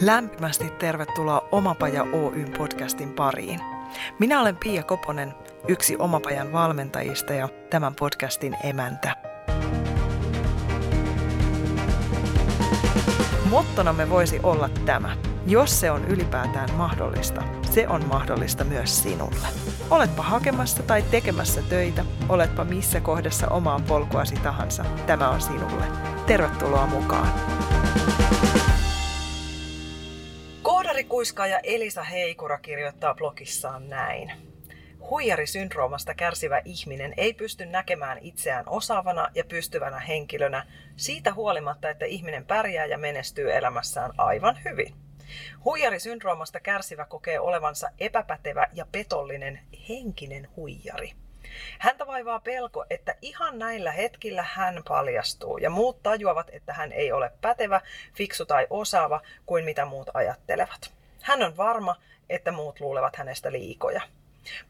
Lämpimästi tervetuloa Omapaja Oyn podcastin pariin. Minä olen Pia Koponen, yksi Omapajan valmentajista ja tämän podcastin emäntä. Mottonamme voisi olla tämä. Jos se on ylipäätään mahdollista, se on mahdollista myös sinulle. Oletpa hakemassa tai tekemässä töitä, oletpa missä kohdassa omaa polkuasi tahansa, tämä on sinulle. Tervetuloa mukaan! Koodari-kuiskaaja Elisa Heikura kirjoittaa blogissaan näin. Huijarisyndroomasta kärsivä ihminen ei pysty näkemään itseään osaavana ja pystyvänä henkilönä siitä huolimatta, että ihminen pärjää ja menestyy elämässään aivan hyvin. Huijarisyndroomasta kärsivä kokee olevansa epäpätevä ja petollinen henkinen huijari. Häntä vaivaa pelko, että ihan näillä hetkillä hän paljastuu ja muut tajuavat, että hän ei ole pätevä, fiksu tai osaava kuin mitä muut ajattelevat. Hän on varma, että muut luulevat hänestä liikoja.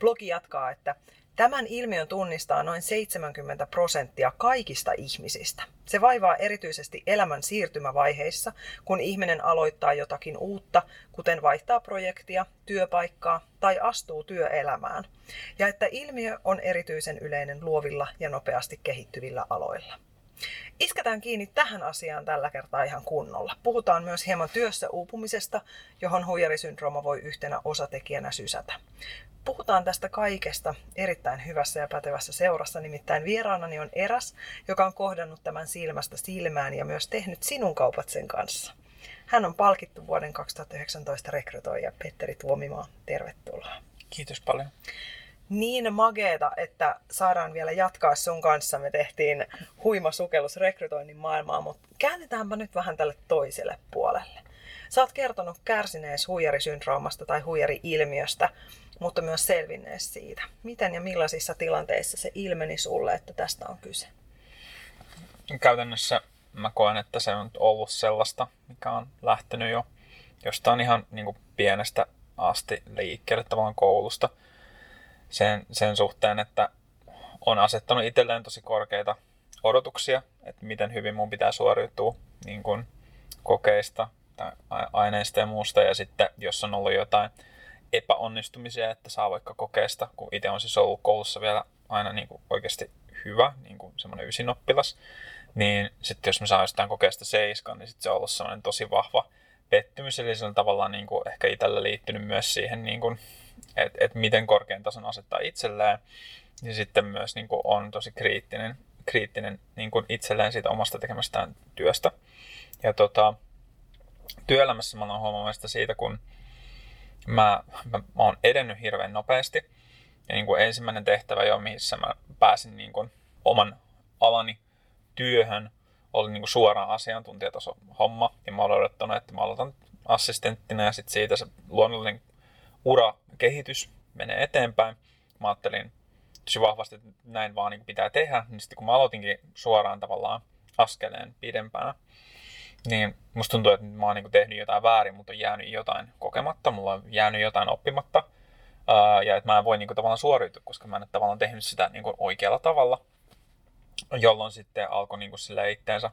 Blogi jatkaa, että Tämän ilmiön tunnistaa noin 70 prosenttia kaikista ihmisistä. Se vaivaa erityisesti elämän siirtymävaiheissa, kun ihminen aloittaa jotakin uutta, kuten vaihtaa projektia, työpaikkaa tai astuu työelämään. Ja että ilmiö on erityisen yleinen luovilla ja nopeasti kehittyvillä aloilla. Isketään kiinni tähän asiaan tällä kertaa ihan kunnolla. Puhutaan myös hieman työssä uupumisesta, johon huijarisyndrooma voi yhtenä osatekijänä sysätä. Puhutaan tästä kaikesta erittäin hyvässä ja pätevässä seurassa, nimittäin vieraanani on eräs, joka on kohdannut tämän silmästä silmään ja myös tehnyt sinun kaupat sen kanssa. Hän on palkittu vuoden 2019 rekrytoija Petteri Tuomimaa. Tervetuloa. Kiitos paljon niin mageeta, että saadaan vielä jatkaa sun kanssa. Me tehtiin huima sukellus rekrytoinnin maailmaa, mutta käännetäänpä nyt vähän tälle toiselle puolelle. Sä oot kertonut kärsinees huijarisyndroomasta tai huijari-ilmiöstä, mutta myös selvinnees siitä. Miten ja millaisissa tilanteissa se ilmeni sulle, että tästä on kyse? Käytännössä mä koen, että se on ollut sellaista, mikä on lähtenyt jo jostain ihan niin kuin pienestä asti liikkeelle tavallaan koulusta – sen, sen suhteen, että on asettanut itselleen tosi korkeita odotuksia, että miten hyvin mun pitää suoriutua niin kuin kokeista tai aineista ja muusta. Ja sitten jos on ollut jotain epäonnistumisia, että saa vaikka kokeesta, kun itse on siis ollut koulussa vielä aina niin kuin oikeasti hyvä, niin kuin semmoinen ysinoppilas, niin sitten jos mä saan jostain kokeesta seiskan, niin sitten se on ollut semmoinen tosi vahva pettymys, eli se on tavallaan niin kuin ehkä itsellä liittynyt myös siihen niin kuin että et miten korkean tason asettaa itselleen. Ja sitten myös niin kuin on tosi kriittinen, kriittinen niin kuin itselleen siitä omasta tekemästään työstä. Ja tota, työelämässä mä olen huomannut siitä, kun mä, mä, mä oon edennyt hirveän nopeasti. Ja niin kuin ensimmäinen tehtävä jo, missä mä pääsin niin kuin oman alani työhön, oli niin kuin suoraan asiantuntijataso homma. Ja mä olen odottanut, että mä aloitan assistenttina ja sitten siitä se luonnollinen ura kehitys menee eteenpäin. Mä ajattelin tosi vahvasti, että näin vaan niin pitää tehdä, niin sitten kun mä aloitinkin suoraan tavallaan askeleen pidempänä, niin musta tuntuu, että mä oon niin tehnyt jotain väärin, mutta on jäänyt jotain kokematta, mulla on jäänyt jotain oppimatta, ja että mä en voi niin kuin, tavallaan suoriutua, koska mä en tavallaan tehnyt sitä niin kuin, oikealla tavalla, jolloin sitten alkoi niin kuin, itteensä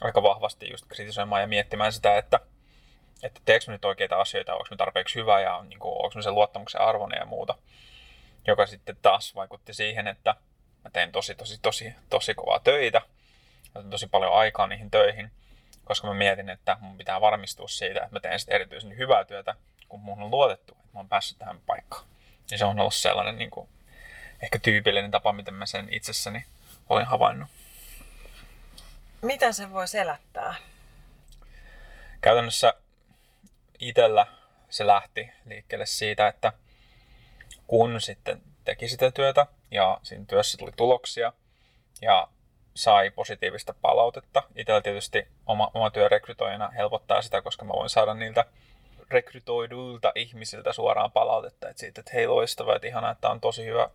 aika vahvasti just kritisoimaan ja miettimään sitä, että että teekö nyt oikeita asioita, onko me tarpeeksi hyvä ja niin kuin, onko sen luottamuksen arvoinen ja muuta. Joka sitten taas vaikutti siihen, että mä teen tosi, tosi, tosi, tosi kovaa töitä. Mä teen tosi paljon aikaa niihin töihin, koska mä mietin, että mun pitää varmistua siitä, että mä teen sitten erityisen hyvää työtä, kun mun on luotettu, että mä oon päässyt tähän paikkaan. Ja se on ollut sellainen niin kuin, ehkä tyypillinen tapa, miten mä sen itsessäni olen havainnut. Miten se voi selättää? Käytännössä itsellä se lähti liikkeelle siitä, että kun sitten teki sitä työtä ja siinä työssä tuli tuloksia ja sai positiivista palautetta. Itsellä tietysti oma, oma työ rekrytoijana helpottaa sitä, koska mä voin saada niiltä rekrytoiduilta ihmisiltä suoraan palautetta, että siitä, että hei loistavaa, että ihanaa, että on tosi hyvä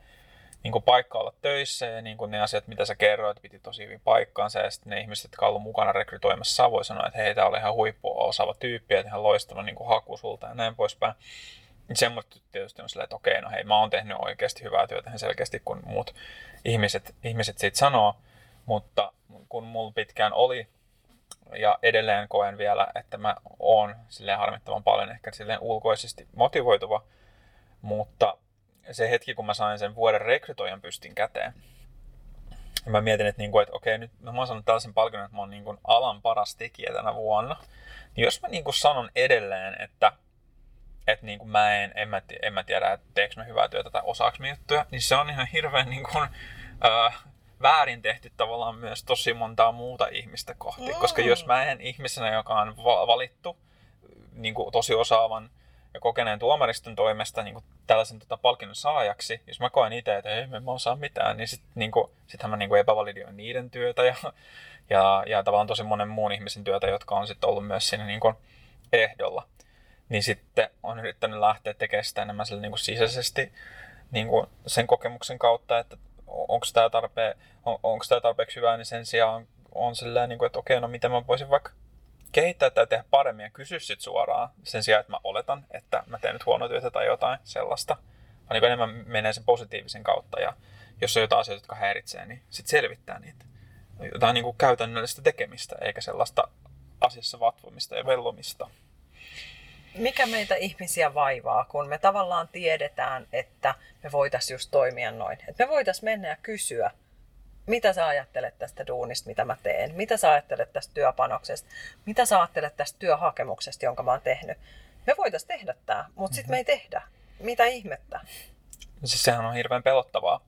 niin kuin paikka olla töissä ja niin kuin ne asiat, mitä sä kerroit, piti tosi hyvin paikkaansa ja sitten ne ihmiset, jotka ovat mukana rekrytoimassa, voi sanoa, että hei, tämä oli ihan huippu osaava tyyppi, että ihan loistava niin kuin haku sulta ja näin poispäin. Niin semmoista tietysti on silleen, että okei, no hei, mä oon tehnyt oikeasti hyvää työtä ihan selkeästi, kun muut ihmiset, ihmiset siitä sanoo, mutta kun mulla pitkään oli ja edelleen koen vielä, että mä oon silleen harmittavan paljon ehkä silleen ulkoisesti motivoituva, mutta se hetki, kun mä sain sen vuoden rekrytoijan pystin käteen, ja mä mietin, että, niinku, että okei, nyt mä oon saanut tällaisen palkinnon, että mä oon niinku alan paras tekijä tänä vuonna. Niin jos mä niinku sanon edelleen, että, että niinku mä en, en, mä, en mä tiedä, että teekö mä hyvää työtä tai osaaks mä juttuja, niin se on ihan hirveän niinku, äh, väärin tehty tavallaan myös tosi montaa muuta ihmistä kohti. Mm. Koska jos mä en ihmisenä, joka on valittu niin kuin tosi osaavan ja kokeneen tuomariston toimesta niin kuin tällaisen tota, palkinnon saajaksi, jos mä koen itse, että ei mä osaa mitään, niin sit, niin kuin, sittenhän mä niin kuin epävalidioin niiden työtä ja, ja, ja tavallaan tosi monen muun ihmisen työtä, jotka on sitten ollut myös siinä niin kuin ehdolla. Niin sitten on yrittänyt lähteä tekemään sitä enemmän sille niin kuin sisäisesti niin kuin sen kokemuksen kautta, että onko tämä tarpeen, on, onko tämä tarpeeksi hyvää, niin sen sijaan on silleen, niin kuin, että okei, no miten mä voisin vaikka kehittää tai tehdä paremmin ja kysyä sit suoraan sen sijaan, että mä oletan, että mä teen nyt huonoa työtä tai jotain sellaista. Vaan niin enemmän menee sen positiivisen kautta ja jos on jotain asioita, jotka häiritsee, niin sit selvittää niitä. Jotain niin kuin käytännöllistä tekemistä, eikä sellaista asiassa vatvomista ja vellomista mikä meitä ihmisiä vaivaa, kun me tavallaan tiedetään, että me voitaisiin just toimia noin. Että me voitaisiin mennä ja kysyä, mitä sä ajattelet tästä duunista, mitä mä teen? Mitä sä ajattelet tästä työpanoksesta? Mitä sä ajattelet tästä työhakemuksesta, jonka mä oon tehnyt? Me voitaisiin tehdä tämä, mutta sitten me ei tehdä. Mitä ihmettä? Siis sehän on hirveän pelottavaa.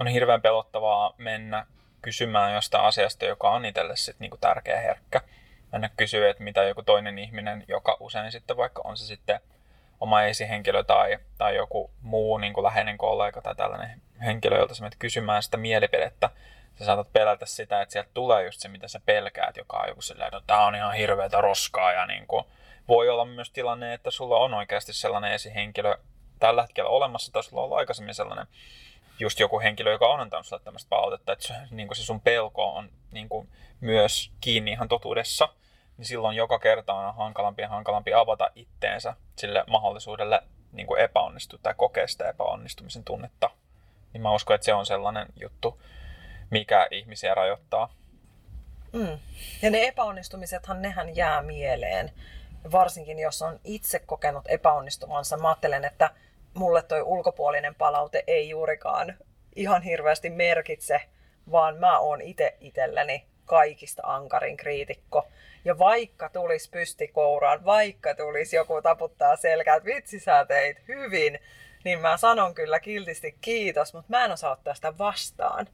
On hirveän pelottavaa mennä kysymään jostain asiasta, joka on itselle sit niinku tärkeä herkkä mennä kysyä, että mitä joku toinen ihminen, joka usein sitten vaikka on se sitten oma esihenkilö tai, tai joku muu niin kuin läheinen kollega tai tällainen henkilö, jolta sä menet kysymään sitä mielipidettä, sä saatat pelätä sitä, että sieltä tulee just se, mitä sä pelkäät, joka on joku silleen, että tämä on ihan hirveätä roskaa ja niin kuin, voi olla myös tilanne, että sulla on oikeasti sellainen esihenkilö tällä hetkellä olemassa tai sulla on ollut aikaisemmin sellainen just joku henkilö, joka on antanut sulle tämmöistä palautetta, että se, niin kuin se sun pelko on niin kuin myös kiinni ihan totuudessa – niin silloin joka kerta on hankalampi ja hankalampi avata itteensä sille mahdollisuudelle niin kuin epäonnistua tai kokea sitä epäonnistumisen tunnetta. Niin mä uskon, että se on sellainen juttu, mikä ihmisiä rajoittaa. Mm. Ja ne epäonnistumisethan, nehän jää mieleen. Varsinkin jos on itse kokenut epäonnistumansa. Mä ajattelen, että mulle toi ulkopuolinen palaute ei juurikaan ihan hirveästi merkitse, vaan mä oon itse itselleni kaikista ankarin kriitikko. Ja vaikka tulisi pystikouraan, vaikka tulisi joku taputtaa selkää, että vitsi sä teit hyvin, niin mä sanon kyllä kiltisti kiitos, mutta mä en osaa ottaa sitä vastaan.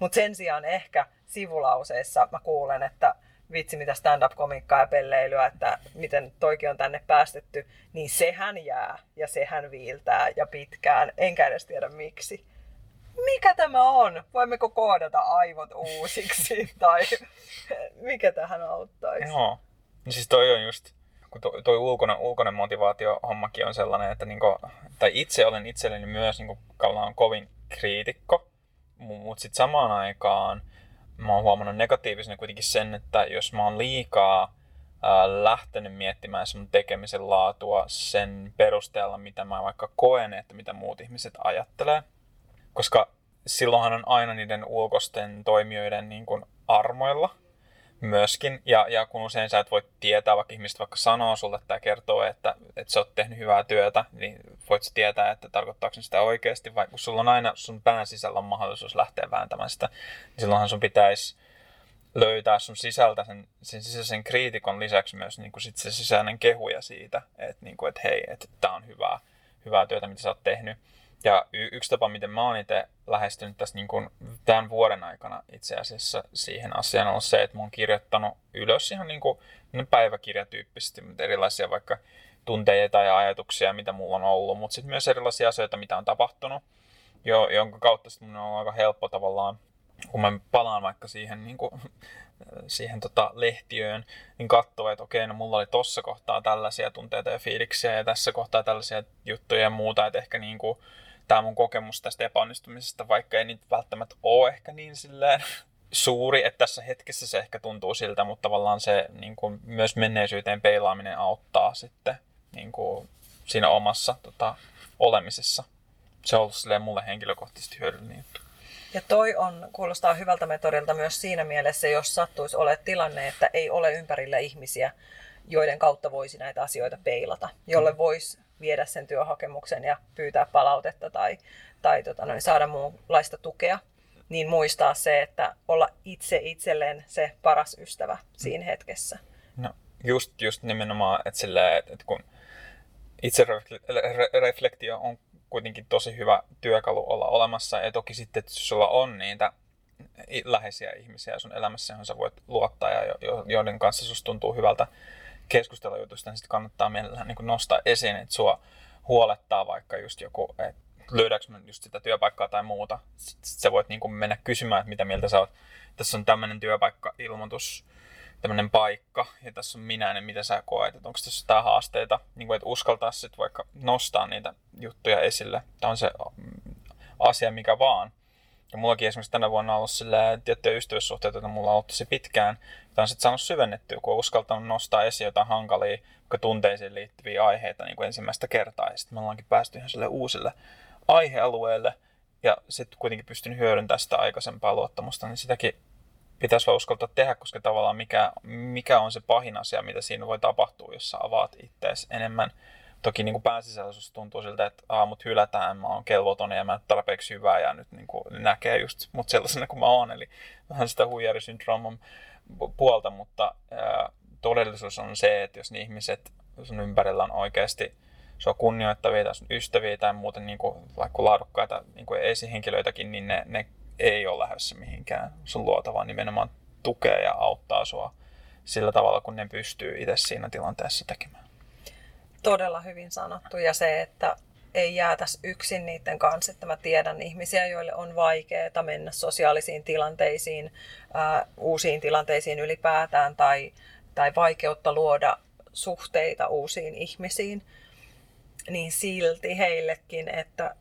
Mutta sen sijaan ehkä sivulauseessa mä kuulen, että vitsi mitä stand-up-komikkaa ja pelleilyä, että miten toikin on tänne päästetty, niin sehän jää ja sehän viiltää ja pitkään, enkä edes tiedä miksi mikä tämä on? Voimmeko koodata aivot uusiksi? tai mikä tähän auttaisi? Joo. Niin siis toi on just, kun toi, toi ulkoinen, ulkoinen motivaatio-hommakin on sellainen, että niinku, tai itse olen itselleni myös niinku, kovin kriitikko, mutta sitten samaan aikaan mä oon huomannut negatiivisena kuitenkin sen, että jos mä oon liikaa ää, lähtenyt miettimään sun tekemisen laatua sen perusteella, mitä mä vaikka koen, että mitä muut ihmiset ajattelee, koska silloinhan on aina niiden ulkoisten toimijoiden niin kuin armoilla myöskin. Ja, ja kun usein sä et voi tietää, vaikka ihmiset vaikka sanoo sulle tai kertoo, että, että sä oot tehnyt hyvää työtä, niin voit sä tietää, että tarkoittaako sitä oikeasti, vai kun sulla on aina sun pään sisällä on mahdollisuus lähteä vääntämään sitä, niin silloinhan sun pitäisi löytää sun sisältä sen, sen sisäisen kriitikon lisäksi myös niin kuin sit se sisäinen kehuja siitä, että, niin kuin, että hei, että tämä on hyvää, hyvää työtä, mitä sä oot tehnyt. Ja y- yksi tapa, miten mä oon itse lähestynyt tässä niin kuin tämän vuoden aikana itse asiassa siihen asiaan on se, että mä oon kirjoittanut ylös ihan niin kuin päiväkirjatyyppisesti, erilaisia vaikka tunteita ja ajatuksia, mitä mulla on ollut, mutta sitten myös erilaisia asioita, mitä on tapahtunut, jo, jonka kautta sitten mun on aika helppo tavallaan, kun mä palaan vaikka siihen, niin kuin, siihen tota lehtiöön, niin katsoa, että okei, no mulla oli tossa kohtaa tällaisia tunteita ja fiiliksiä ja tässä kohtaa tällaisia juttuja ja muuta, että ehkä niin kuin, tämä mun kokemus tästä epäonnistumisesta, vaikka ei niitä välttämättä ole ehkä niin silleen suuri, että tässä hetkessä se ehkä tuntuu siltä, mutta tavallaan se niin kuin, myös menneisyyteen peilaaminen auttaa sitten niin kuin, siinä omassa tota, olemisessa. Se on ollut silleen mulle henkilökohtaisesti hyödyllinen juttu. Ja toi on, kuulostaa hyvältä metodilta myös siinä mielessä, jos sattuisi ole tilanne, että ei ole ympärillä ihmisiä, joiden kautta voisi näitä asioita peilata, jolle mm. voisi viedä sen työhakemuksen ja pyytää palautetta tai, tai tota, noin, saada muunlaista tukea, niin muistaa se, että olla itse itselleen se paras ystävä siinä hetkessä. No, just, just nimenomaan, että, sillä, että, että kun itse reflektio on kuitenkin tosi hyvä työkalu olla olemassa. Ja toki sitten, että jos sulla on niitä läheisiä ihmisiä sun elämässä, johon sä voit luottaa ja joiden kanssa susta tuntuu hyvältä keskustella jutusta, niin sitten kannattaa mielellään niin nostaa esiin, että sua huolettaa vaikka just joku, että löydäänkö mä just sitä työpaikkaa tai muuta. Sitten sä voit niin mennä kysymään, että mitä mieltä sä oot. Tässä on tämmöinen työpaikka-ilmoitus, tämmöinen paikka, ja tässä on minä, niin mitä sä koet, että onko tässä jotain haasteita, niin kuin, että uskaltaa sitten vaikka nostaa niitä juttuja esille. Tämä on se mm, asia, mikä vaan. Ja mullakin esimerkiksi tänä vuonna on ollut sillä tiettyjä ystävyyssuhteita, joita mulla on ollut tosi pitkään. Tämä on sitten saanut syvennettyä, kun on uskaltanut nostaa esiin jotain hankalia, tunteisiin liittyviä aiheita niin kuin ensimmäistä kertaa. Ja sitten me ollaankin päästy ihan sille uusille aihealueelle. Ja sitten kuitenkin pystyn hyödyntämään sitä aikaisempaa luottamusta, niin sitäkin pitäisi vaan uskaltaa tehdä, koska tavallaan mikä, mikä on se pahin asia, mitä siinä voi tapahtua, jos sä avaat ittees enemmän. Toki niin pääsisäisyys tuntuu siltä, että aamut hylätään, mä oon kelvoton ja mä en tarpeeksi hyvää ja nyt niin kuin näkee just mut sellaisena kuin mä oon. Eli vähän sitä huijarisyndrooman puolta, mutta ää, todellisuus on se, että jos ne ihmiset sun ympärillä on oikeasti sua kunnioittavia tai sun ystäviä tai muuten niin kuin, vaikka laadukkaita niin kuin esihenkilöitäkin, niin ne, ne ei ole lähdössä mihinkään sun luota, vaan nimenomaan tukee ja auttaa sua sillä tavalla, kun ne pystyy itse siinä tilanteessa tekemään. Todella hyvin sanottu. Ja se, että ei jäätäisi yksin niiden kanssa, että mä tiedän ihmisiä, joille on vaikeaa mennä sosiaalisiin tilanteisiin, ää, uusiin tilanteisiin ylipäätään tai, tai vaikeutta luoda suhteita uusiin ihmisiin, niin silti heillekin, että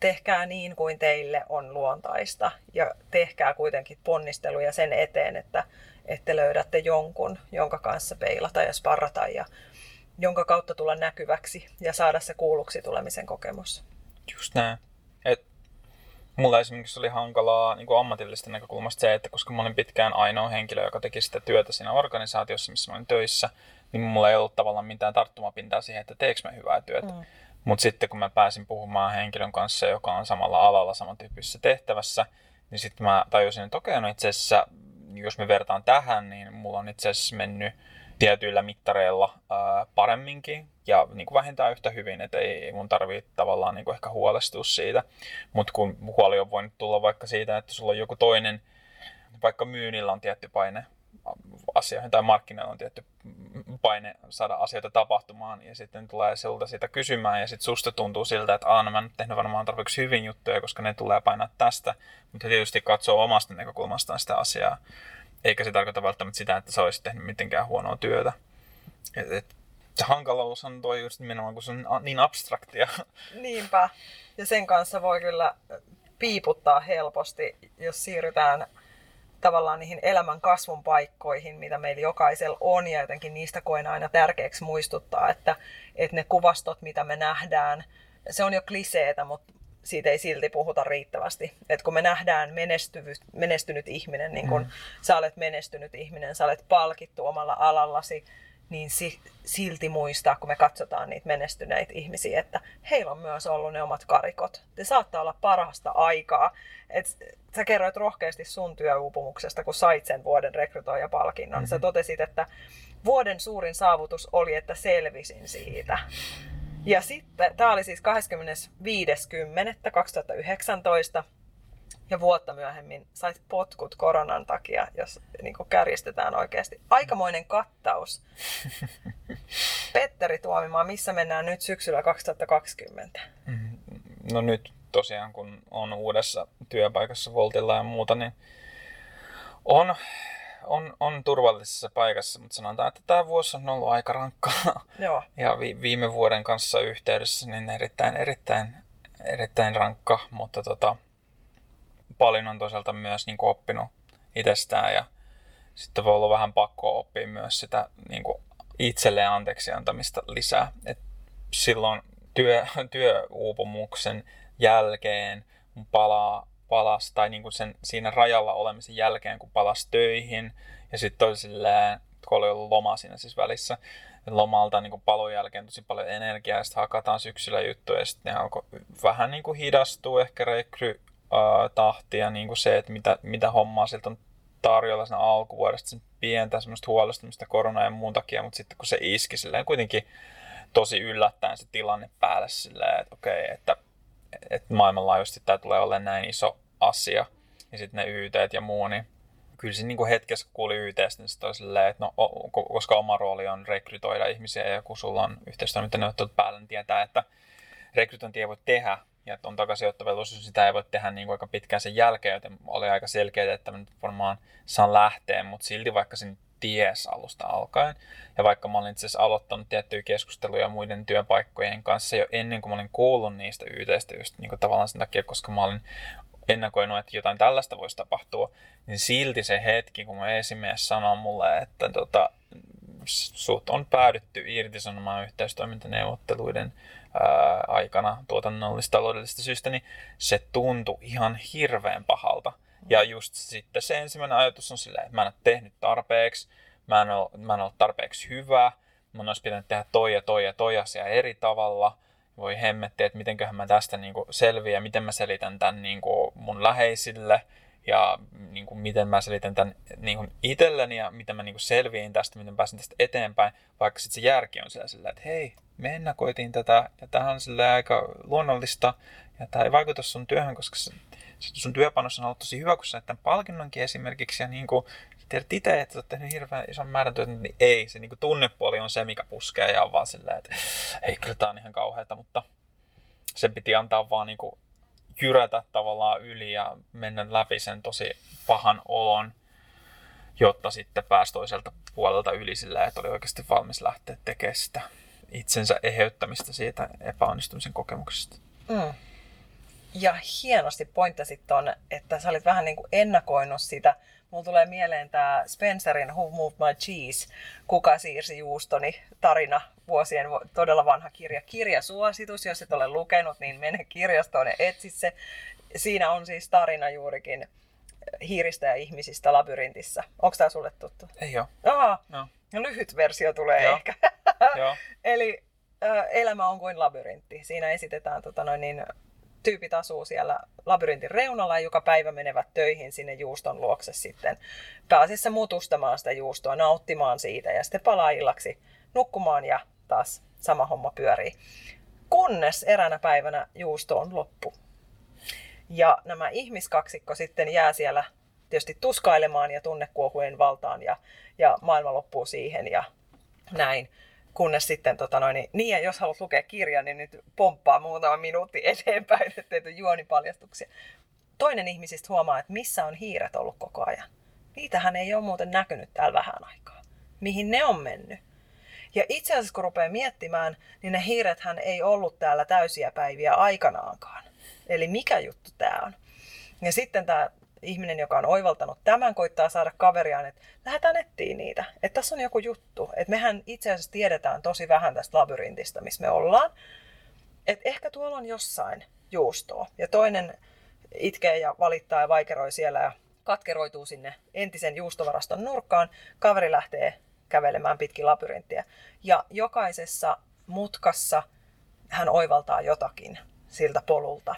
tehkää niin kuin teille on luontaista ja tehkää kuitenkin ponnisteluja sen eteen, että, että löydätte jonkun, jonka kanssa peilata ja sparrata ja jonka kautta tulla näkyväksi ja saada se kuulluksi tulemisen kokemus. Just näin. Et mulla esimerkiksi oli hankalaa niin kuin ammatillisesta näkökulmasta se, että koska mä olin pitkään ainoa henkilö, joka teki sitä työtä siinä organisaatiossa, missä mä olin töissä, niin mulla ei ollut tavallaan mitään tarttumapintaa siihen, että teekö mä hyvää työtä. Mm. Mutta sitten kun mä pääsin puhumaan henkilön kanssa, joka on samalla alalla samantyyppisessä tehtävässä, niin sitten mä tajusin, että okei, no itse asiassa, jos me vertaan tähän, niin mulla on itse asiassa mennyt tietyillä mittareilla ää, paremminkin ja niin kuin vähintään yhtä hyvin, että ei mun tarvitse tavallaan niin kuin ehkä huolestua siitä. Mutta kun huoli on voinut tulla vaikka siitä, että sulla on joku toinen, vaikka myynnillä on tietty paine asioihin tai markkinoilla on tietty paine saada asioita tapahtumaan ja sitten tulee siltä sitä kysymään ja sitten susta tuntuu siltä, että aah, no mä en tehnyt varmaan tarpeeksi hyvin juttuja, koska ne tulee painaa tästä, mutta tietysti katsoo omasta näkökulmastaan sitä asiaa, eikä se tarkoita välttämättä sitä, että sä olisit tehnyt mitenkään huonoa työtä. Et, et, se hankaluus on tuo just nimenomaan, kun se on niin abstraktia. Niinpä. Ja sen kanssa voi kyllä piiputtaa helposti, jos siirrytään tavallaan niihin elämän kasvun paikkoihin, mitä meillä jokaisella on, ja jotenkin niistä koen aina tärkeäksi muistuttaa, että, että ne kuvastot, mitä me nähdään, se on jo kliseetä, mutta siitä ei silti puhuta riittävästi. Et kun me nähdään menestynyt ihminen, niin kun mm. sä olet menestynyt ihminen, sä olet palkittu omalla alallasi, niin si- silti muistaa, kun me katsotaan niitä menestyneitä ihmisiä, että heillä on myös ollut ne omat karikot. Te saattaa olla parasta aikaa. Et sä kerroit rohkeasti sun työuupumuksesta, kun sait sen vuoden rekrytoijapalkinnon. Mm-hmm. Sä totesit, että vuoden suurin saavutus oli, että selvisin siitä. Ja sitten, tämä oli siis 25.10.2019, ja vuotta myöhemmin sait potkut koronan takia, jos niin kärjistetään oikeasti. Aikamoinen kattaus. Petteri Tuomimaa, missä mennään nyt syksyllä 2020? Mm-hmm. No nyt tosiaan, kun on uudessa työpaikassa Voltilla ja muuta, niin on, on, on turvallisessa paikassa, mutta sanotaan, että tämä vuosi on ollut aika rankkaa. Joo. Ja vi, viime vuoden kanssa yhteydessä niin erittäin, erittäin, erittäin rankka, mutta tota, paljon on toisaalta myös niin kuin oppinut itsestään ja sitten voi olla vähän pakko oppia myös sitä niin kuin itselleen anteeksi antamista lisää. Et silloin työ, työuupumuksen jälkeen palaa palas, tai niin kuin sen, siinä rajalla olemisen jälkeen, kun palas töihin, ja sitten oli silleen, kun oli ollut loma siinä siis välissä, lomalta niin palon jälkeen tosi paljon energiaa, ja sitten hakataan syksyllä juttuja, ja sitten ne alkoi vähän niin kuin hidastua ehkä rekry tahtia, niin kuin se, että mitä, mitä hommaa siltä on tarjolla siinä alkuvuodesta, sen pientä semmoista huolestumista korona ja muun takia, mutta sitten kun se iski silleen kuitenkin tosi yllättäen se tilanne päälle silleen, että okei, okay, että, että maailmanlaajuisesti tämä tulee olemaan näin iso asia, ja sitten ne YT ja muu, niin kyllä siinä niin hetkessä, kun kuuli YTstä, niin sitten silleen, että no, koska oma rooli on rekrytoida ihmisiä ja kun sulla on yhteistoimintaneuvottelut päällä, niin tietää, että rekrytointia ei voi tehdä ja että on takaisinottovelvollisuus, niin sitä ei voi tehdä niin kuin aika pitkään sen jälkeen, joten oli aika selkeää, että mä nyt varmaan saan lähteä, mutta silti vaikka sen ties alusta alkaen. Ja vaikka mä olin itse asiassa aloittanut tiettyjä keskusteluja muiden työpaikkojen kanssa jo ennen kuin mä olin kuullut niistä just niin kuin tavallaan sen takia, koska mä olin ennakoinut, että jotain tällaista voisi tapahtua, niin silti se hetki, kun mä esimies sanoo mulle, että tota, sut on päädytty irtisanomaan yhteistoimintaneuvotteluiden ää, aikana tuotannollista taloudellisista syistä, niin se tuntui ihan hirveän pahalta. Ja just sitten se ensimmäinen ajatus on silleen, että mä en ole tehnyt tarpeeksi, mä en ole, mä en ole tarpeeksi hyvä, mun olisi pitänyt tehdä toi ja toi ja toi asia eri tavalla. Voi hemmetti, että mitenköhän mä tästä niin selviän, miten mä selitän tämän niin mun läheisille ja niin kuin, miten mä selitän tämän niin kuin itselleni ja miten mä niin kuin selviin tästä, miten pääsen tästä eteenpäin, vaikka sitten se järki on siellä sillä, että hei, me ennakoitiin tätä ja tämä on sillä aika luonnollista ja tämä ei vaikuta sun työhön, koska sun työpanos on ollut tosi hyvä, kun sä tämän palkinnonkin esimerkiksi ja niin kuin, tiedät itse, että olet tehnyt hirveän ison määrän työtä, niin ei, se niin tunnepuoli on se, mikä puskee ja on vaan silleen, että ei, kyllä tämä on ihan kauheata, mutta sen piti antaa vaan niin kuin jyrätä tavallaan yli ja mennä läpi sen tosi pahan olon, jotta sitten pääsi toiselta puolelta yli sillä, että oli oikeasti valmis lähteä tekemään sitä itsensä eheyttämistä siitä epäonnistumisen kokemuksesta. Mm. Ja hienosti pointtasit ton, että sä olit vähän niin kuin ennakoinut sitä. Mulla tulee mieleen tämä Spencerin Who Moved My Cheese, Kuka siirsi juustoni tarina, vuosien todella vanha kirja. Kirjasuositus, jos et ole lukenut, niin mene kirjastoon ja etsi se. Siinä on siis tarina juurikin hiiristä ja ihmisistä labyrintissä. Onko tämä sulle tuttu? Ei ole. Aha, no. no. lyhyt versio tulee Joo. ehkä. Joo. Eli elämä on kuin labyrintti. Siinä esitetään tota noin, niin, tyypit asuu siellä labyrintin reunalla ja joka päivä menevät töihin sinne juuston luokse sitten pääasiassa mutustamaan sitä juustoa, nauttimaan siitä ja sitten palaa illaksi nukkumaan ja taas sama homma pyörii. Kunnes eräänä päivänä juusto on loppu. Ja nämä ihmiskaksikko sitten jää siellä tietysti tuskailemaan ja tunnekuohujen valtaan ja, ja maailma loppuu siihen ja näin. Kunnes sitten, tota noin, niin, niin, ja jos haluat lukea kirjan, niin nyt pomppaa muutama minuutti eteenpäin, ettei tule juonipaljastuksia. Toinen ihmisistä huomaa, että missä on hiiret ollut koko ajan. Niitähän ei ole muuten näkynyt täällä vähän aikaa. Mihin ne on mennyt? Ja itse asiassa kun rupeaa miettimään, niin ne hiirethän ei ollut täällä täysiä päiviä aikanaankaan. Eli mikä juttu tämä on? Ja sitten tämä ihminen, joka on oivaltanut tämän, koittaa saada kaveriaan, että lähdetään nettiin niitä. Että tässä on joku juttu. Että mehän itse asiassa tiedetään tosi vähän tästä labyrintistä, missä me ollaan. Että ehkä tuolla on jossain juustoa. Ja toinen itkee ja valittaa ja vaikeroi siellä ja katkeroituu sinne entisen juustovaraston nurkkaan. Kaveri lähtee kävelemään pitkin labyrinttiä. Ja jokaisessa mutkassa hän oivaltaa jotakin siltä polulta.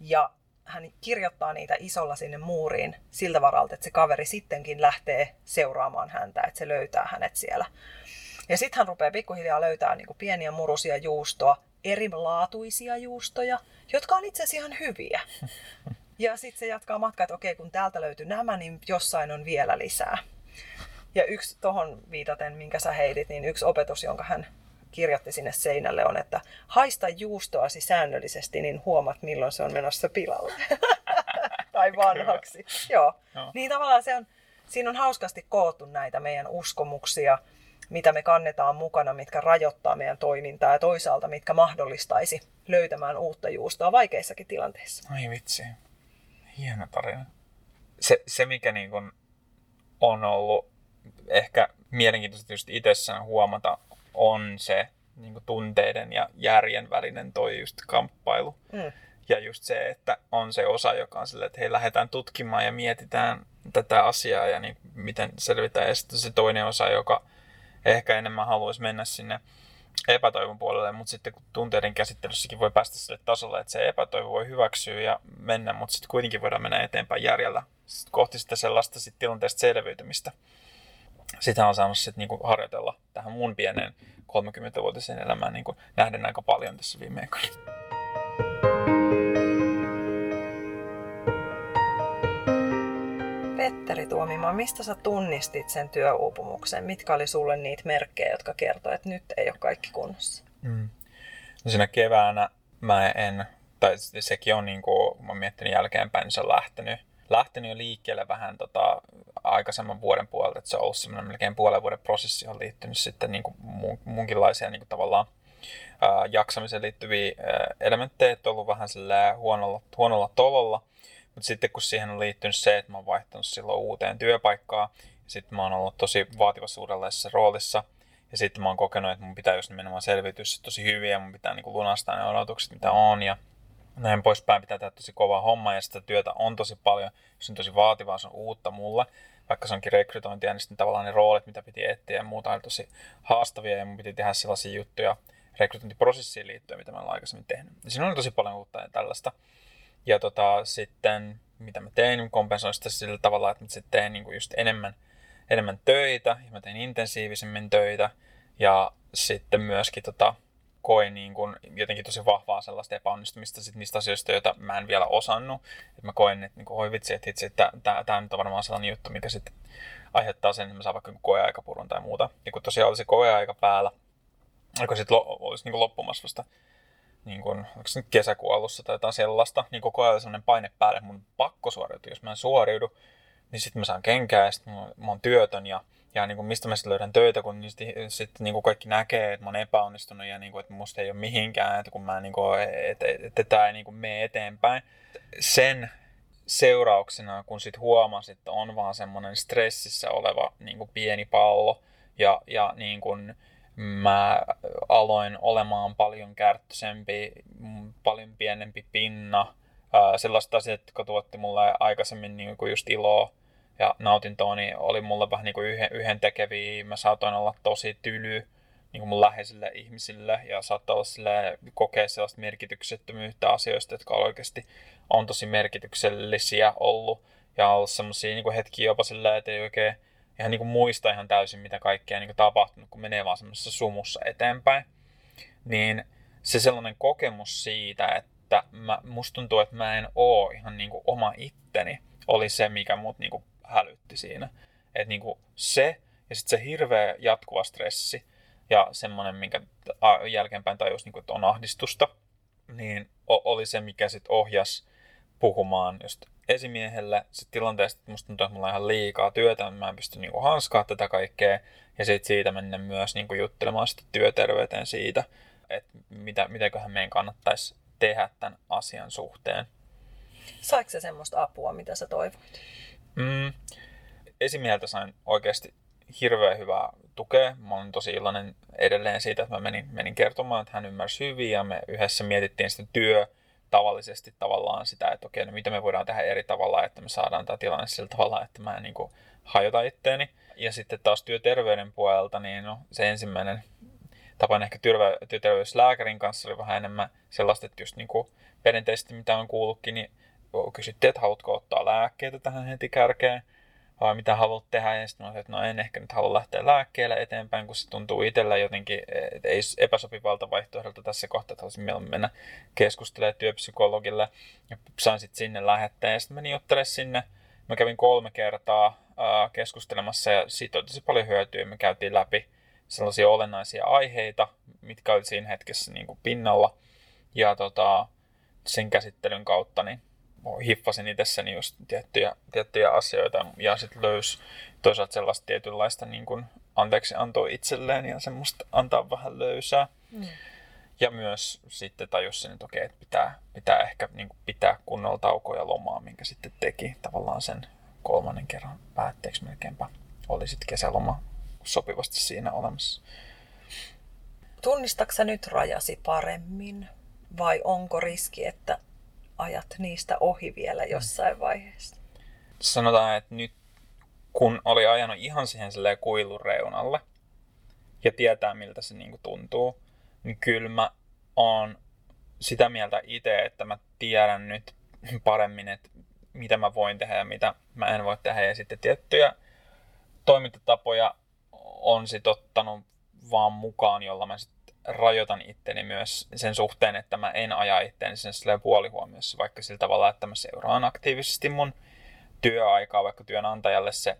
Ja hän kirjoittaa niitä isolla sinne muuriin siltä varalta, että se kaveri sittenkin lähtee seuraamaan häntä, että se löytää hänet siellä. Ja sitten hän rupeaa pikkuhiljaa löytää niin pieniä murusia juustoa, erilaatuisia juustoja, jotka on itse asiassa ihan hyviä. Ja sitten se jatkaa matkaa, että okei, kun täältä löytyy nämä, niin jossain on vielä lisää. Ja yksi tuohon viitaten, minkä sä heitit, niin yksi opetus, jonka hän kirjoitti sinne seinälle on, että haista juustoasi säännöllisesti, niin huomat milloin se on menossa pilalle. tai vanhaksi. Joo. No. Niin tavallaan se on, siinä on hauskasti koottu näitä meidän uskomuksia, mitä me kannetaan mukana, mitkä rajoittaa meidän toimintaa ja toisaalta mitkä mahdollistaisi löytämään uutta juustoa vaikeissakin tilanteissa. Ai vitsi. Hieno tarina. Se, se mikä niin kun on ollut ehkä mielenkiintoista just itsessään huomata on se niin tunteiden ja järjen välinen toi just kamppailu. Mm. Ja just se, että on se osa, joka on silleen, että hei, lähdetään tutkimaan ja mietitään tätä asiaa ja niin, miten selvitään. Ja sitten se toinen osa, joka ehkä enemmän haluaisi mennä sinne epätoivon puolelle, mutta sitten kun tunteiden käsittelyssäkin voi päästä sille tasolle, että se epätoivo voi hyväksyä ja mennä, mutta sitten kuitenkin voidaan mennä eteenpäin järjellä kohti sitä sellaista sit tilanteesta selviytymistä. Sitä on saanut sitten niinku harjoitella tähän mun pienen 30-vuotiseen elämään niinku nähden aika paljon tässä viime aikoina. Petteri Tuomima, mistä sä tunnistit sen työuupumuksen? Mitkä oli sulle niitä merkkejä, jotka kertoo, että nyt ei ole kaikki kunnossa? Mm. No siinä keväänä mä en, tai sekin on niin kuin, mä miettinyt jälkeenpäin, niin se on lähtenyt, lähtenyt jo liikkeelle vähän tota, aikaisemman vuoden puolelta, että se on ollut semmoinen melkein puolen vuoden prosessi, on liittynyt sitten niin kuin munkinlaisia niin kuin tavallaan ää, jaksamiseen liittyviä ää, elementtejä, että on ollut vähän huonolla, huonolla tololla, mutta sitten kun siihen on liittynyt se, että mä oon vaihtanut silloin uuteen työpaikkaan, sitten mä oon ollut tosi vaativassa uudenlaisessa roolissa, ja sitten mä oon kokenut, että mun pitää just nimenomaan selviytyä tosi hyvin, ja mun pitää niin kuin lunastaa ne odotukset, mitä on, ja näin poispäin. Pitää tehdä tosi kova homma, ja sitä työtä on tosi paljon, se on tosi vaativaa, se on uutta mulle, onkin rekrytointia, niin sitten tavallaan ne roolit, mitä piti etsiä ja muuta, oli tosi haastavia, ja mun piti tehdä sellaisia juttuja rekrytointiprosessiin liittyen, mitä mä olen aikaisemmin tehnyt. Ja siinä oli tosi paljon uutta ja tällaista. Ja tota, sitten mitä mä tein, kompensoin sitä sillä tavalla, että mä sitten tein niin just enemmän, enemmän töitä, ja mä tein intensiivisemmin töitä, ja sitten myöskin tota, koin niin kuin jotenkin tosi vahvaa sellaista epäonnistumista sit niistä asioista, joita mä en vielä osannut. Et mä koin, että niin kuin, oi vitsi, että, itse, että tämä nyt on varmaan sellainen juttu, mikä sitten aiheuttaa sen, että mä saan vaikka koeaikapurun tai muuta. Ja kun tosiaan oli se koeaika päällä, alkoi sitten lo, olisi niin kuin loppumassa vasta niin kuin, onko se nyt kesäkuun alussa tai jotain sellaista, niin koko ajan sellainen paine päälle, että mun pakko suoriutua. Jos mä en suoriudu, niin sitten mä saan kenkää ja sitten mä oon työtön ja, ja niin kuin mistä mä sitten löydän töitä, kun niin sitten sit, niin kuin kaikki näkee, että mä oon epäonnistunut ja niin kuin, että musta ei ole mihinkään, että kun mä niin kuin, että, että, että tämä ei niin kuin mene eteenpäin. Sen seurauksena, kun sitten huomasin, että on vaan semmoinen stressissä oleva niin kuin pieni pallo ja, ja niin kuin, mä aloin olemaan paljon kärttöisempi, paljon pienempi pinna, sellaiset asiat, jotka tuotti mulle aikaisemmin niin kuin just iloa ja nautintoa, niin oli mulle vähän niin kuin yhden, yhden tekeviä. Mä saatoin olla tosi tyly niin kuin mun läheisille ihmisille ja saattaa olla sille, kokea sellaista merkityksettömyyttä asioista, jotka oikeasti on tosi merkityksellisiä ollut. Ja ollut semmoisia niin hetkiä jopa silleen, että ei oikein ihan niin kuin muista ihan täysin, mitä kaikkea niin kuin tapahtunut, kun menee vaan semmoisessa sumussa eteenpäin. Niin se sellainen kokemus siitä, että mä, musta tuntuu, että mä en oo ihan niin kuin oma itteni, oli se, mikä mut niin kuin hälytti siinä. Että niin kuin se ja sitten se hirveä jatkuva stressi ja semmoinen, minkä jälkeenpäin tajus, niin kuin, että on ahdistusta, niin oli se, mikä sitten ohjas puhumaan just esimiehelle sit tilanteesta, että musta tuntuu, että mulla on ihan liikaa työtä, mä en pysty niinku hanskaa tätä kaikkea. Ja sitten siitä mennä myös niinku juttelemaan sitten työterveyteen siitä, että mitä, mitäköhän meidän kannattaisi tehdä tämän asian suhteen. Saiko se semmoista apua, mitä sä toivoit? Mm, esimieltä sain oikeasti hirveän hyvää tukea. Mä olen tosi iloinen edelleen siitä, että mä menin, menin kertomaan, että hän ymmärsi hyvin ja me yhdessä mietittiin sitten työ, tavallisesti tavallaan sitä, että okei, no mitä me voidaan tehdä eri tavalla, että me saadaan tämä tilanne sillä tavalla, että mä en niin kuin hajota itteeni. Ja sitten taas työterveyden puolelta, niin no, se ensimmäinen tapainen ehkä työterve- työterveyslääkärin kanssa oli vähän enemmän sellaista, että just niin kuin perinteisesti mitä on kuullutkin, niin kysyttiin, että haluatko ottaa lääkkeitä tähän heti kärkeen vai mitä haluat tehdä. Ja sitten mä että no en ehkä nyt halua lähteä lääkkeelle eteenpäin, kun se tuntuu itsellä jotenkin, että ei epäsopivalta vaihtoehdolta tässä kohtaa, että haluaisin mieluummin mennä keskustelemaan työpsykologille. Ja sain sitten sinne lähetteen ja sitten menin juttelemaan sinne. Mä kävin kolme kertaa keskustelemassa ja siitä oli tosi paljon hyötyä. Me käytiin läpi sellaisia olennaisia aiheita, mitkä oli siinä hetkessä niin kuin pinnalla. Ja tota, sen käsittelyn kautta niin hiffasin itsessäni just tiettyjä, tiettyjä asioita ja sitten löysi toisaalta sellaista tietynlaista niin kuin anteeksi antoi itselleen ja semmoista antaa vähän löysää. Mm. Ja myös sitten tajusin, että okei, että pitää, pitää ehkä niin kuin pitää kunnolla taukoja lomaa, minkä sitten teki tavallaan sen kolmannen kerran päätteeksi melkeinpä. Oli sitten kesäloma sopivasti siinä olemassa. Tunnistatko nyt rajasi paremmin vai onko riski, että ajat niistä ohi vielä jossain vaiheessa? Sanotaan, että nyt kun oli ajanut ihan siihen kuilun reunalle ja tietää miltä se niinku tuntuu, niin kyllä mä oon sitä mieltä itse, että mä tiedän nyt paremmin, että mitä mä voin tehdä ja mitä mä en voi tehdä. Ja sitten tiettyjä toimintatapoja on sit ottanut vaan mukaan, jolla mä sit rajoitan itteni myös sen suhteen, että mä en aja itteeni sen puolihuomiossa, vaikka sillä tavalla, että mä seuraan aktiivisesti mun työaikaa, vaikka työnantajalle se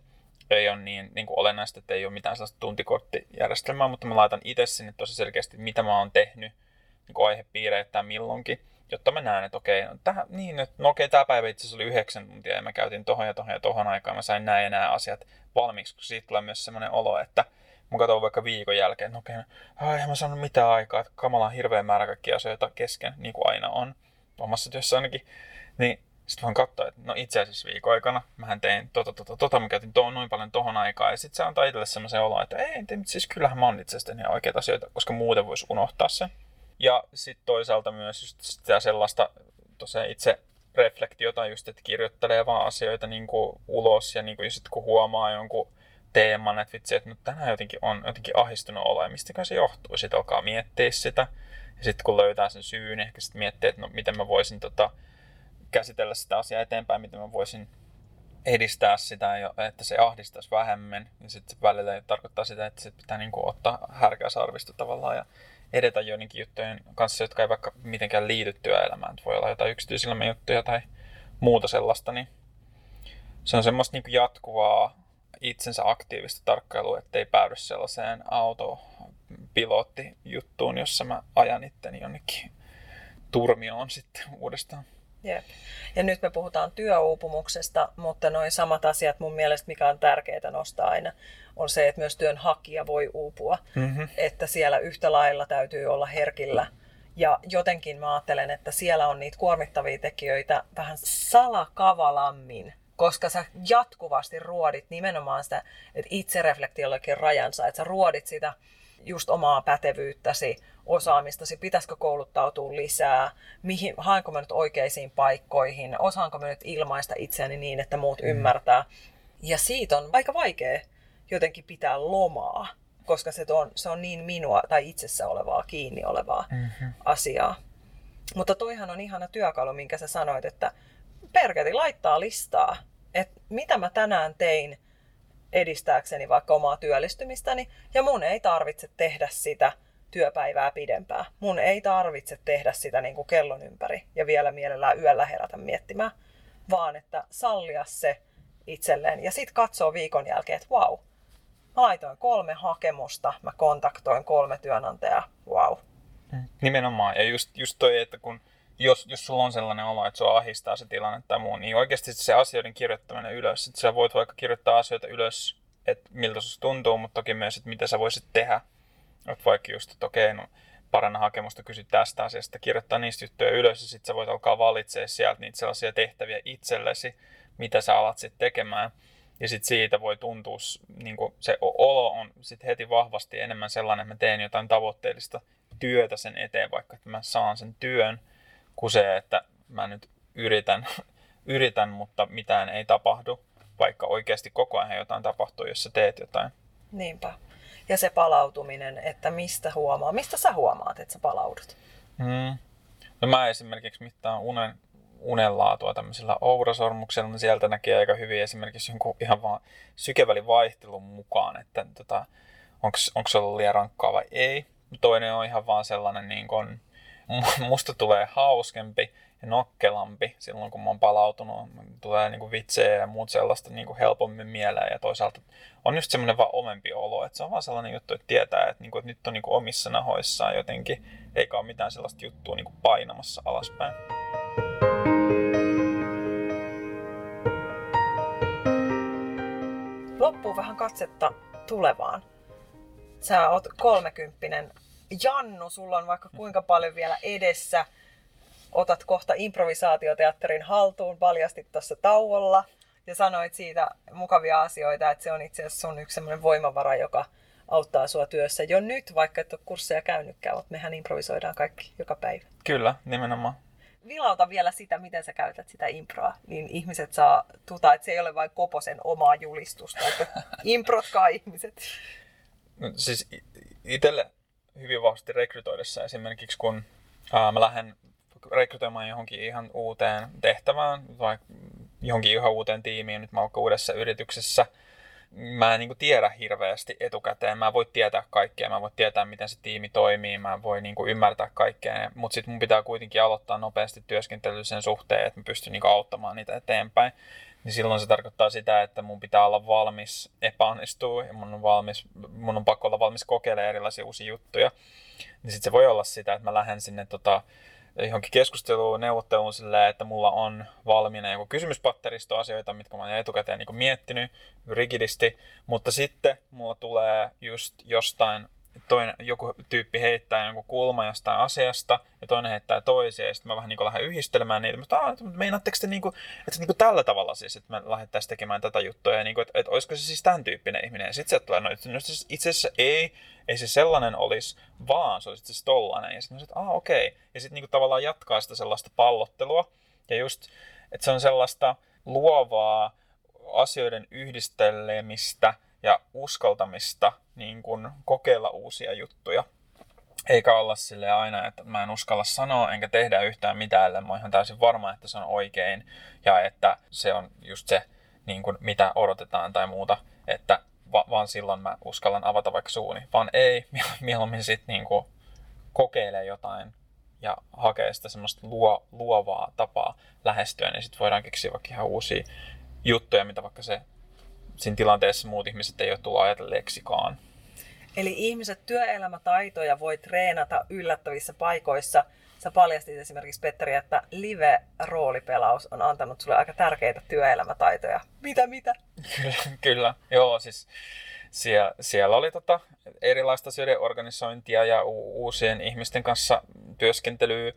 ei ole niin, niin kuin olennaista, että ei ole mitään sellaista tuntikorttijärjestelmää, mutta mä laitan itse sinne tosi selkeästi, mitä mä oon tehnyt niin aihepiireittäin milloinkin, jotta mä näen, että okei, no, tähän, niin, että, no okei, tämä päivä itse asiassa oli yhdeksän tuntia ja mä käytin tohon ja tohon ja tohon aikaan, mä sain näin ja nämä asiat valmiiksi, koska siitä tulee myös semmoinen olo, että mä katson vaikka viikon jälkeen, no okei, okay, eihän mä saanut mitään aikaa, että kamala on hirveä määrä kaikkia asioita kesken, niin kuin aina on, omassa työssä ainakin, niin sitten vaan katsoa, että no itse asiassa viikon aikana mähän tein tota, tota, tota, mä käytin to, noin paljon tohon aikaa. Ja sitten se antaa itselle semmoisen olo, että ei, te, siis kyllähän mä oon itse asiassa oikeita asioita, koska muuten voisi unohtaa sen. Ja sitten toisaalta myös just sitä sellaista tosiaan itse reflektiota just, että kirjoittelee vaan asioita niin kuin ulos ja niin kuin sit kun huomaa jonkun teeman, että vitsi, että nyt tänään jotenkin on jotenkin ahistunut olo ja mistäkään se johtuu. Sitten alkaa miettiä sitä ja sitten kun löytää sen syyn, niin ehkä sitten miettii, että no miten mä voisin tota, käsitellä sitä asiaa eteenpäin, miten mä voisin edistää sitä, että se ahdistaisi vähemmän. Ja sitten välillä tarkoittaa sitä, että sit pitää niinku ottaa härkää sarvista tavallaan ja edetä joidenkin juttujen kanssa, jotka ei vaikka mitenkään liity työelämään. Voi olla jotain yksityiselämän juttuja tai muuta sellaista, niin se on semmoista niin jatkuvaa itsensä aktiivista tarkkailua, ettei päädy sellaiseen autopilottijuttuun, jossa mä ajan itteni jonnekin turmioon sitten uudestaan. Jep. Ja nyt me puhutaan työuupumuksesta, mutta noin samat asiat mun mielestä, mikä on tärkeää nostaa aina, on se, että myös työnhakija voi uupua. Mm-hmm. Että siellä yhtä lailla täytyy olla herkillä. Ja jotenkin mä ajattelen, että siellä on niitä kuormittavia tekijöitä vähän salakavalammin, koska sä jatkuvasti ruodit nimenomaan sitä, että itsereflektiollakin rajansa, että sä ruodit sitä just omaa pätevyyttäsi, osaamistasi, pitäisikö kouluttautua lisää, mihin, haenko mä nyt oikeisiin paikkoihin, osaanko mä nyt ilmaista itseäni niin, että muut mm. ymmärtää. Ja siitä on aika vaikea jotenkin pitää lomaa, koska se on, se on niin minua tai itsessä olevaa, kiinni olevaa mm-hmm. asiaa. Mutta toihan on ihana työkalu, minkä sä sanoit, että perketi laittaa listaa, että mitä mä tänään tein edistääkseni vaikka omaa työllistymistäni, ja mun ei tarvitse tehdä sitä työpäivää pidempää. Mun ei tarvitse tehdä sitä niin kuin kellon ympäri ja vielä mielellään yöllä herätä miettimään, vaan että sallia se itselleen ja sitten katsoo viikon jälkeen, että vau, mä laitoin kolme hakemusta, mä kontaktoin kolme työnantajaa, vau. Mm. Nimenomaan, ja just, just toi, että kun jos, jos sulla on sellainen olo, että sua ahistaa se tilanne tai muu, niin oikeasti se asioiden kirjoittaminen ylös, että sä voit vaikka kirjoittaa asioita ylös, että miltä se tuntuu, mutta toki myös, että mitä sä voisit tehdä. Että vaikka just, että okei, no paranna hakemusta, kysy tästä asiasta, kirjoittaa niistä juttuja ylös ja sitten sä voit alkaa valitsemaan sieltä niitä sellaisia tehtäviä itsellesi, mitä sä alat sitten tekemään. Ja sitten siitä voi tuntua, niin se olo on sitten heti vahvasti enemmän sellainen, että mä teen jotain tavoitteellista työtä sen eteen, vaikka että mä saan sen työn, kuin se, että mä nyt yritän, yritän, mutta mitään ei tapahdu, vaikka oikeasti koko ajan jotain tapahtuu, jos sä teet jotain. Niinpä. Ja se palautuminen, että mistä huomaa, mistä sä huomaat, että sä palaudut? Hmm. No mä esimerkiksi mittaan unen, unenlaatua tämmöisellä ourasormuksella, niin sieltä näkee aika hyvin esimerkiksi jonkun ihan vaan sykevälivaihtelun mukaan, että tota, onko se ollut liian rankkaa vai ei. Toinen on ihan vaan sellainen niin kuin, musta tulee hauskempi ja nokkelampi silloin, kun mä oon palautunut. Tulee niin kuin vitsejä ja muut sellaista niin kuin helpommin mieleen ja toisaalta on just semmoinen vaan omempi olo, että se on vaan sellainen juttu, että tietää, että, niin kuin, että nyt on niin kuin omissa nahoissaan jotenkin, eikä ole mitään sellaista juttua niin kuin painamassa alaspäin. Loppuu vähän katsetta tulevaan. Sä oot kolmekymppinen Jannu, sulla on vaikka kuinka paljon vielä edessä. Otat kohta improvisaatioteatterin haltuun, paljastit tuossa tauolla ja sanoit siitä mukavia asioita, että se on itse asiassa sun yksi sellainen voimavara, joka auttaa sua työssä jo nyt, vaikka et ole kursseja käynytkään, mutta mehän improvisoidaan kaikki joka päivä. Kyllä, nimenomaan. vilauta vielä sitä, miten sä käytät sitä improa, niin ihmiset saa tuta, että se ei ole vain Koposen omaa julistusta, että improtkaa ihmiset. No, siis itselle hyvin vahvasti rekrytoidessa esimerkiksi, kun ää, mä lähden rekrytoimaan johonkin ihan uuteen tehtävään, vaikka johonkin ihan uuteen tiimiin, nyt mä oon uudessa yrityksessä, mä en niin kuin tiedä hirveästi etukäteen. Mä en voi tietää kaikkea, mä en voi tietää, miten se tiimi toimii, mä en voi niin kuin ymmärtää kaikkea, mutta sitten mun pitää kuitenkin aloittaa nopeasti työskentely sen suhteen, että mä pystyn niin kuin auttamaan niitä eteenpäin. Niin silloin se tarkoittaa sitä, että mun pitää olla valmis epäonnistua ja mun on, valmis, mun on pakko olla valmis kokeilemaan erilaisia uusia juttuja. Niin sitten se voi olla sitä, että mä lähden sinne tota, johonkin keskusteluun, neuvotteluun silleen, että mulla on valmiina joku kysymyspatteristo asioita, mitkä mä oon etukäteen niin miettinyt rigidisti, mutta sitten mulla tulee just jostain toinen, joku tyyppi heittää jonkun kulma jostain asiasta ja toinen heittää toisia ja sitten mä vähän niin lähden yhdistelemään niitä. Mutta meinaatteko te niin kuin, että niin kuin tällä tavalla siis, että me lähdettäisiin tekemään tätä juttua ja niin kuin, että, että olisiko se siis tämän tyyppinen ihminen. Ja sitten se tulee, no, no siis itse asiassa ei, ei se sellainen olisi, vaan se olisi siis tollainen. Ja sitten mä että ah okei. Okay. Ja sitten niin kuin tavallaan jatkaa sitä sellaista pallottelua ja just, että se on sellaista luovaa asioiden yhdistelemistä – ja uskaltamista niin kuin kokeilla uusia juttuja. Eikä olla sille aina, että mä en uskalla sanoa enkä tehdä yhtään mitään, ellei mä oon ihan täysin varma, että se on oikein ja että se on just se, niin kuin mitä odotetaan tai muuta, että va- vaan silloin mä uskallan avata vaikka suuni. Vaan ei, mieluummin sitten niin kuin kokeilee jotain ja hakee sitä semmoista luo, luovaa tapaa lähestyä, niin sitten voidaan keksiä vaikka ihan uusia juttuja, mitä vaikka se siinä tilanteessa muut ihmiset ei ole tullut ajatelleeksikaan. Eli ihmiset työelämätaitoja voi treenata yllättävissä paikoissa. Sä paljastit esimerkiksi, Petteri, että live-roolipelaus on antanut sulle aika tärkeitä työelämätaitoja. Mitä, mitä? Kyllä, kyllä. Joo, siis siellä, siellä oli tota erilaista asioiden organisointia ja u- uusien ihmisten kanssa työskentelyä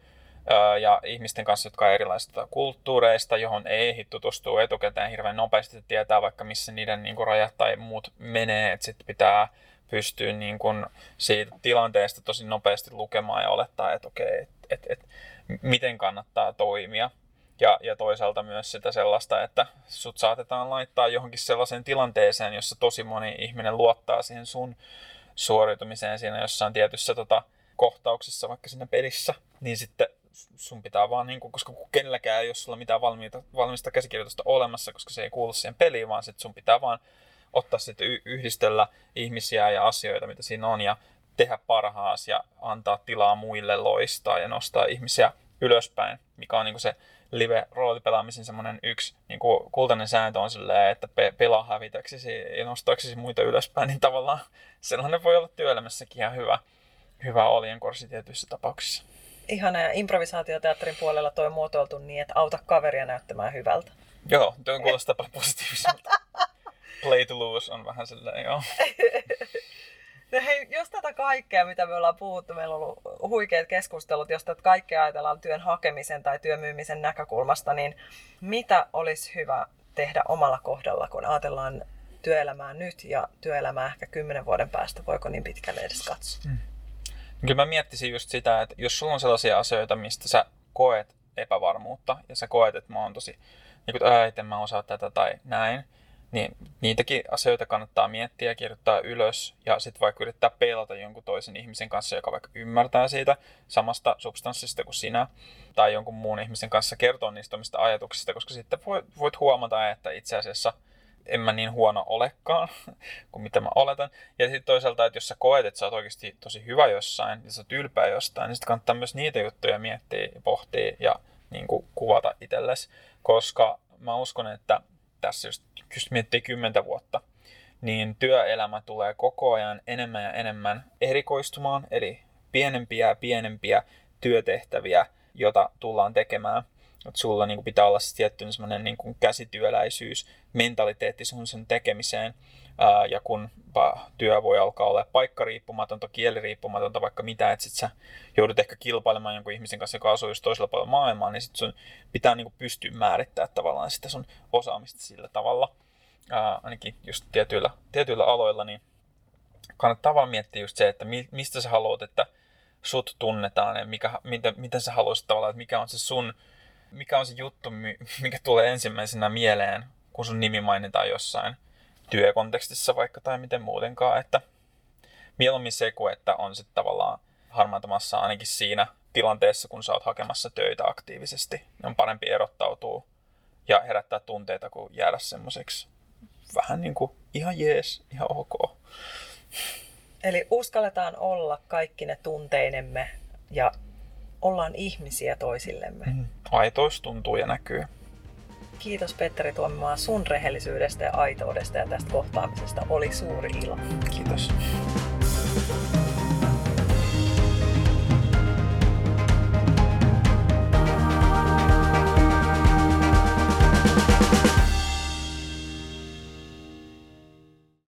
ja ihmisten kanssa, jotka on erilaisista kulttuureista, johon ei ehdi tutustua etukäteen hirveän nopeasti, että tietää vaikka missä niiden niin kuin, rajat tai muut menee, että sitten pitää pystyä niin kuin, siitä tilanteesta tosi nopeasti lukemaan ja olettaa, että okei, että et, et, miten kannattaa toimia. Ja, ja toisaalta myös sitä sellaista, että sut saatetaan laittaa johonkin sellaiseen tilanteeseen, jossa tosi moni ihminen luottaa siihen sun suoriutumiseen siinä jossain tietyssä tota, kohtauksessa, vaikka siinä pelissä, niin sitten sun pitää vaan, niin kuin, koska kenelläkään ei ole sulla mitään valmiita, valmista käsikirjoitusta olemassa, koska se ei kuulu siihen peliin, vaan sit sun pitää vaan ottaa sitten yhdistellä ihmisiä ja asioita, mitä siinä on, ja tehdä parhaas ja antaa tilaa muille loistaa ja nostaa ihmisiä ylöspäin, mikä on niin kuin se live-roolipelaamisen semmoinen yksi niin kuin kultainen sääntö on silleen, että pe- pelaa hävitäksesi ja nostaaksesi muita ylöspäin, niin tavallaan sellainen voi olla työelämässäkin ihan hyvä, hyvä oljenkorsi tietyissä tapauksissa ihana ja improvisaatioteatterin puolella toi muotoiltu niin, että auta kaveria näyttämään hyvältä. Joo, tuo kuulostaa paljon positiiviselta. Play to lose on vähän silleen, joo. No hei, jos tätä kaikkea, mitä me ollaan puhuttu, meillä on ollut huikeat keskustelut, jos tätä kaikkea ajatellaan työn hakemisen tai työmyymisen näkökulmasta, niin mitä olisi hyvä tehdä omalla kohdalla, kun ajatellaan työelämää nyt ja työelämää ehkä kymmenen vuoden päästä, voiko niin pitkälle edes katsoa? Mm. Kyllä mä miettisin just sitä, että jos sulla on sellaisia asioita, mistä sä koet epävarmuutta ja sä koet, että mä oon tosi, niin kuin, että mä osaa tätä tai näin, niin niitäkin asioita kannattaa miettiä ja kirjoittaa ylös ja sitten vaikka yrittää peilata jonkun toisen ihmisen kanssa, joka vaikka ymmärtää siitä samasta substanssista kuin sinä, tai jonkun muun ihmisen kanssa kertoa niistä omista ajatuksista, koska sitten voit huomata, että itse asiassa – en mä niin huono olekaan kuin mitä mä oletan. Ja sitten toisaalta, että jos sä koet, että sä oot oikeasti tosi hyvä jossain ja sä oot ylpeä jostain, niin sitten kannattaa myös niitä juttuja miettiä ja pohtia ja niin kuin kuvata itsellesi. Koska mä uskon, että tässä just, just miettii kymmentä vuotta, niin työelämä tulee koko ajan enemmän ja enemmän erikoistumaan, eli pienempiä ja pienempiä työtehtäviä, jota tullaan tekemään. Että sulla niin kuin pitää olla se tietty semmoinen niin kuin käsityöläisyys, mentaliteetti sun sen tekemiseen. Ää, ja kun työ voi alkaa olla paikkariippumatonta, kieliriippumatonta, vaikka mitä, että sit sä joudut ehkä kilpailemaan jonkun ihmisen kanssa, joka asuu just toisella puolella maailmaa, niin sit sun pitää niin kuin pystyä määrittämään tavallaan sitä sun osaamista sillä tavalla. Ää, ainakin just tietyillä, tietyillä aloilla, niin kannattaa vaan miettiä just se, että mistä sä haluat, että sut tunnetaan ja mikä, miten, miten sä haluaisit tavallaan, että mikä on se sun, mikä on se juttu, mikä tulee ensimmäisenä mieleen, kun sun nimi mainitaan jossain työkontekstissa vaikka tai miten muutenkaan, että mieluummin se kuin, että on sitten tavallaan harmaantamassa ainakin siinä tilanteessa, kun sä oot hakemassa töitä aktiivisesti. On parempi erottautua ja herättää tunteita, kuin jäädä semmoiseksi vähän niin kuin ihan jees, ihan ok. Eli uskalletaan olla kaikki ne tunteinemme ja ollaan ihmisiä toisillemme. Mm. Aitous tuntuu ja näkyy. Kiitos Petteri Tuomimaa sun rehellisyydestä ja aitoudesta ja tästä kohtaamisesta. Oli suuri ilo. Kiitos.